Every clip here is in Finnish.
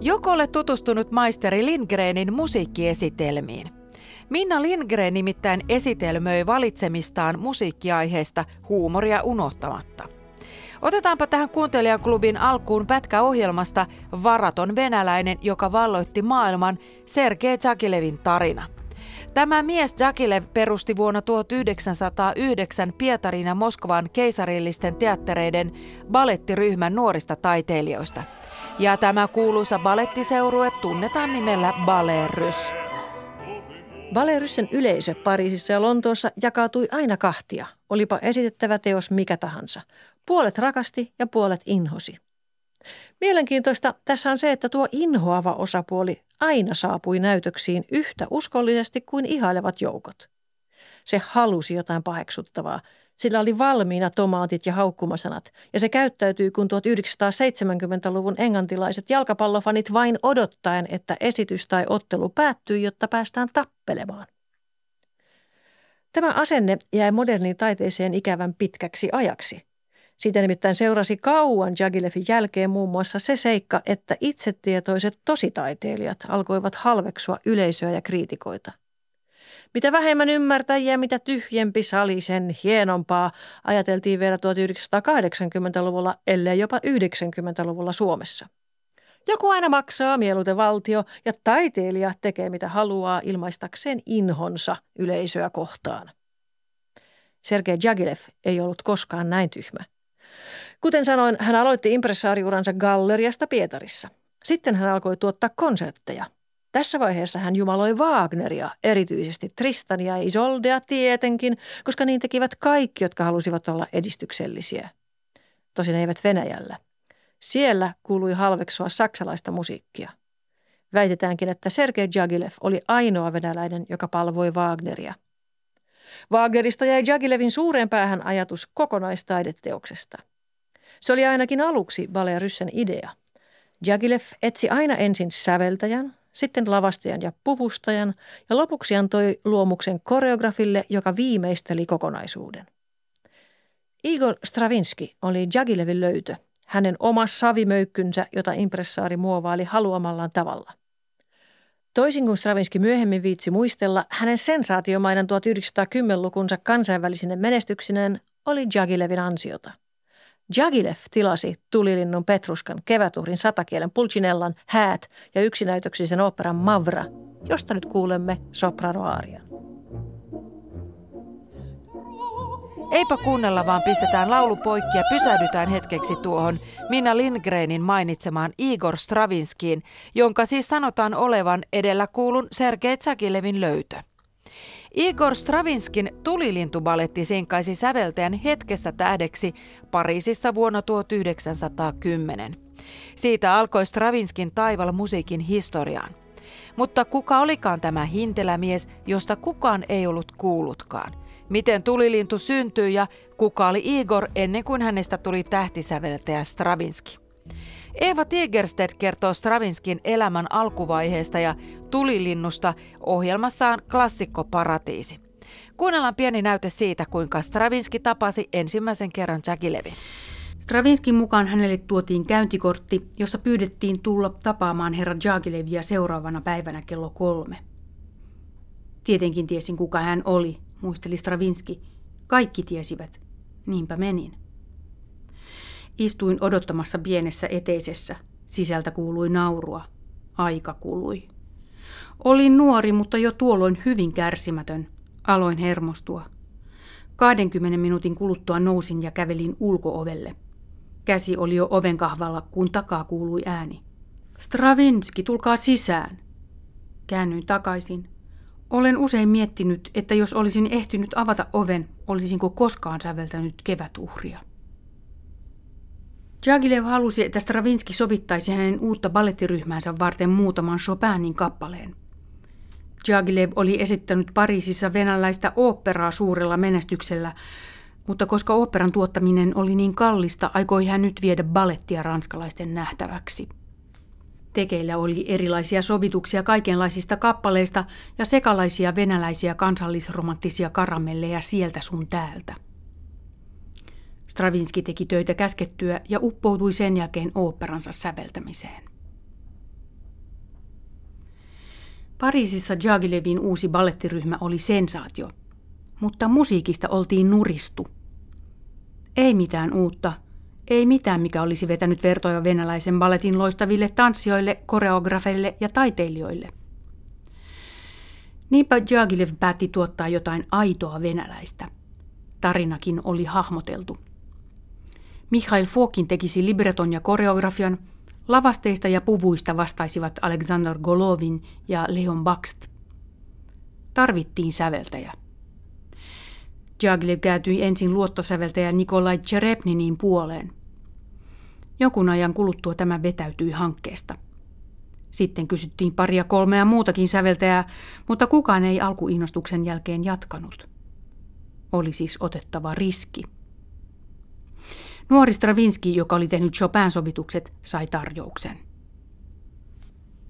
Joko olet tutustunut maisteri Lindgrenin musiikkiesitelmiin? Minna Lindgren nimittäin esitelmöi valitsemistaan musiikkiaiheesta huumoria unohtamatta. Otetaanpa tähän kuuntelijaklubin alkuun pätkä ohjelmasta Varaton venäläinen, joka valloitti maailman Sergei Jakilevin tarina. Tämä mies Jakilev perusti vuonna 1909 Pietarin ja Moskovan keisarillisten teattereiden balettiryhmän nuorista taiteilijoista – ja tämä kuuluisa balettiseurue tunnetaan nimellä Balerys. Baleryssen yleisö Pariisissa ja Lontoossa jakautui aina kahtia, olipa esitettävä teos mikä tahansa. Puolet rakasti ja puolet inhosi. Mielenkiintoista tässä on se, että tuo inhoava osapuoli aina saapui näytöksiin yhtä uskollisesti kuin ihailevat joukot. Se halusi jotain paheksuttavaa, sillä oli valmiina tomaatit ja haukkumasanat, ja se käyttäytyi kuin 1970-luvun englantilaiset jalkapallofanit vain odottaen, että esitys tai ottelu päättyy, jotta päästään tappelemaan. Tämä asenne jäi moderniin taiteeseen ikävän pitkäksi ajaksi. Siitä nimittäin seurasi kauan Jagilefin jälkeen muun muassa se seikka, että itsetietoiset tositaiteilijat alkoivat halveksua yleisöä ja kriitikoita – mitä vähemmän ymmärtäjiä, mitä tyhjempi sali, sen hienompaa, ajateltiin vielä 1980-luvulla, ellei jopa 90-luvulla Suomessa. Joku aina maksaa, mieluiten valtio, ja taiteilija tekee mitä haluaa ilmaistakseen inhonsa yleisöä kohtaan. Sergei Jagilev ei ollut koskaan näin tyhmä. Kuten sanoin, hän aloitti impressaariuransa galleriasta Pietarissa. Sitten hän alkoi tuottaa konsertteja – tässä vaiheessa hän jumaloi Wagneria, erityisesti Tristania ja Isoldea tietenkin, koska niin tekivät kaikki, jotka halusivat olla edistyksellisiä. Tosin eivät Venäjällä. Siellä kuului halveksua saksalaista musiikkia. Väitetäänkin, että Sergei Jagilev oli ainoa venäläinen, joka palvoi Wagneria. Wagnerista jäi Jagilevin suureen päähän ajatus kokonaistaideteoksesta. Se oli ainakin aluksi Balearyssen idea. Jagilev etsi aina ensin säveltäjän, sitten lavastajan ja puvustajan ja lopuksi antoi luomuksen koreografille, joka viimeisteli kokonaisuuden. Igor Stravinski oli Jagilevin löytö, hänen oma savimöykkynsä, jota impressaari muovaili haluamallaan tavalla. Toisin kuin Stravinski myöhemmin viitsi muistella, hänen sensaatiomainen 1910-lukunsa kansainvälisinen menestyksineen oli Jagilevin ansiota – Jagilev tilasi tulilinnun Petruskan kevätuhrin satakielen Pulcinellan Häät ja yksinäytöksisen operan Mavra, josta nyt kuulemme sopranoarian. Eipä kuunnella, vaan pistetään laulu poikki ja pysähdytään hetkeksi tuohon Minna Lindgrenin mainitsemaan Igor Stravinskiin, jonka siis sanotaan olevan edellä kuulun Sergei Tsakilevin löytö. Igor Stravinskin tulilintubaletti sinkaisi säveltäjän hetkessä tähdeksi Pariisissa vuonna 1910. Siitä alkoi Stravinskin taival musiikin historiaan. Mutta kuka olikaan tämä hintelämies, josta kukaan ei ollut kuullutkaan? Miten tulilintu syntyi ja kuka oli Igor ennen kuin hänestä tuli tähtisäveltäjä Stravinski? Eeva Tigerstedt kertoo Stravinskin elämän alkuvaiheesta ja tulilinnusta ohjelmassaan Klassikko Paratiisi. Kuunnellaan pieni näyte siitä, kuinka Stravinski tapasi ensimmäisen kerran Levin. Stravinskin mukaan hänelle tuotiin käyntikortti, jossa pyydettiin tulla tapaamaan herra Jagilevia seuraavana päivänä kello kolme. Tietenkin tiesin, kuka hän oli, muisteli Stravinski. Kaikki tiesivät. Niinpä menin. Istuin odottamassa pienessä eteisessä. Sisältä kuului naurua. Aika kului. Olin nuori, mutta jo tuolloin hyvin kärsimätön. Aloin hermostua. 20 minuutin kuluttua nousin ja kävelin ulkoovelle. Käsi oli jo oven kahvalla, kun takaa kuului ääni. Stravinski, tulkaa sisään. Käännyin takaisin. Olen usein miettinyt, että jos olisin ehtinyt avata oven, olisinko koskaan säveltänyt kevätuhria. Jagilev halusi, että Stravinski sovittaisi hänen uutta ballettiryhmäänsä varten muutaman Chopinin kappaleen. Jagilev oli esittänyt Pariisissa venäläistä oopperaa suurella menestyksellä, mutta koska oopperan tuottaminen oli niin kallista, aikoi hän nyt viedä ballettia ranskalaisten nähtäväksi. Tekeillä oli erilaisia sovituksia kaikenlaisista kappaleista ja sekalaisia venäläisiä kansallisromanttisia karamelleja sieltä sun täältä. Stravinski teki töitä käskettyä ja uppoutui sen jälkeen oopperansa säveltämiseen. Pariisissa Jagilevin uusi ballettiryhmä oli sensaatio, mutta musiikista oltiin nuristu. Ei mitään uutta, ei mitään, mikä olisi vetänyt vertoja venäläisen balletin loistaville tanssijoille, koreografeille ja taiteilijoille. Niinpä Jagilev päätti tuottaa jotain aitoa venäläistä. Tarinakin oli hahmoteltu. Mikhail Fokin tekisi libreton ja koreografian, lavasteista ja puvuista vastaisivat Alexander Golovin ja Leon Bakst. Tarvittiin säveltäjä. Jaglev käätyi ensin luottosäveltäjä Nikolai Cherepninin puoleen. Jonkun ajan kuluttua tämä vetäytyi hankkeesta. Sitten kysyttiin paria kolmea muutakin säveltäjää, mutta kukaan ei alkuinnostuksen jälkeen jatkanut. Oli siis otettava riski. Nuori Stravinski, joka oli tehnyt Chopin-sovitukset, sai tarjouksen.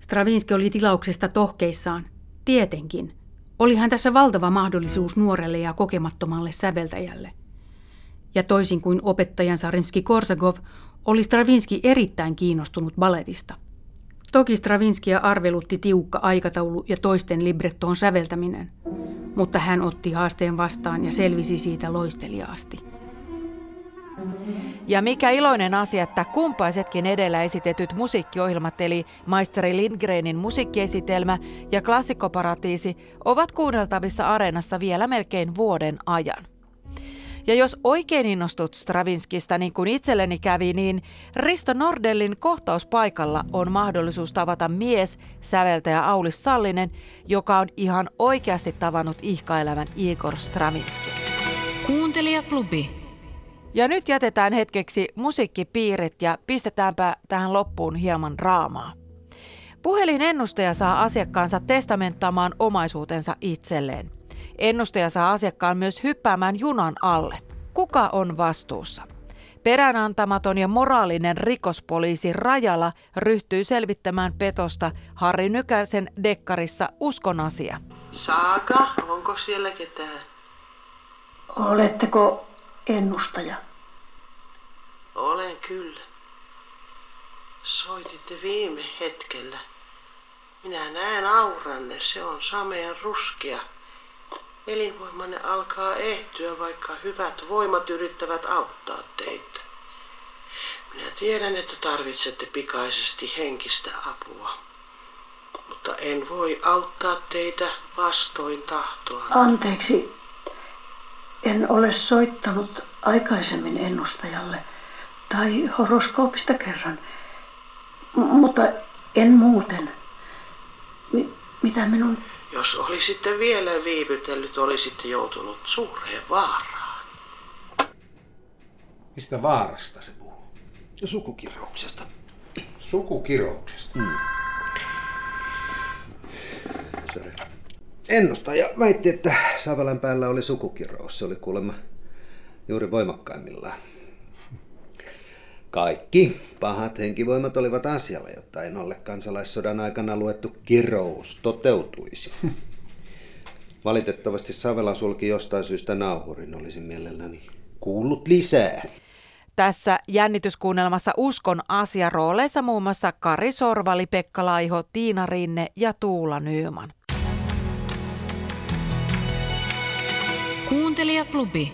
Stravinski oli tilauksesta tohkeissaan. Tietenkin. Olihan tässä valtava mahdollisuus nuorelle ja kokemattomalle säveltäjälle. Ja toisin kuin opettajansa Rimski-Korsakov, oli Stravinski erittäin kiinnostunut baletista. Toki Stravinskia arvelutti tiukka aikataulu ja toisten librettoon säveltäminen, mutta hän otti haasteen vastaan ja selvisi siitä loisteliaasti. Ja mikä iloinen asia, että kumpaisetkin edellä esitetyt musiikkiohjelmat, eli maisteri Lindgrenin musiikkiesitelmä ja klassikkoparatiisi, ovat kuunneltavissa areenassa vielä melkein vuoden ajan. Ja jos oikein innostut Stravinskista niin kuin itselleni kävi, niin Risto Nordellin kohtauspaikalla on mahdollisuus tavata mies, säveltäjä Aulis Sallinen, joka on ihan oikeasti tavannut ihkailevan Igor Stravinskin. Kuuntelijaklubi. Ja nyt jätetään hetkeksi musiikkipiirit ja pistetäänpä tähän loppuun hieman raamaa. Puhelinennustaja saa asiakkaansa testamenttaamaan omaisuutensa itselleen. Ennustaja saa asiakkaan myös hyppäämään junan alle. Kuka on vastuussa? Peräänantamaton ja moraalinen rikospoliisi Rajala ryhtyy selvittämään petosta Harri Nykäsen dekkarissa Uskon asia. Saaka, onko siellä ketään? Oletteko ennustaja? Olen kyllä. Soititte viime hetkellä. Minä näen auranne, se on samean ruskea. Elinvoimanne alkaa ehtyä, vaikka hyvät voimat yrittävät auttaa teitä. Minä tiedän, että tarvitsette pikaisesti henkistä apua, mutta en voi auttaa teitä vastoin tahtoa. Anteeksi, en ole soittanut aikaisemmin ennustajalle tai horoskoopista kerran, M- mutta en muuten. M- mitä minun jos olisitte vielä viivytellyt, olisitte joutunut suureen vaaraan. Mistä vaarasta se puhuu? Sukukirouksesta. Sukukirouksesta? Hmm. Ennustaja väitti, että Savalan päällä oli sukukirous. Se oli kuulemma juuri voimakkaimmillaan. Kaikki pahat henkivoimat olivat asialla, jotta en ole kansalaissodan aikana luettu kirous toteutuisi. Valitettavasti Savela sulki jostain syystä nauhurin, olisin mielelläni kuullut lisää. Tässä jännityskuunnelmassa Uskon asiarooleissa muun muassa Kari Sorvali, Pekka Laiho, Tiina Rinne ja Tuula Nyyman. Kuuntelijaklubi.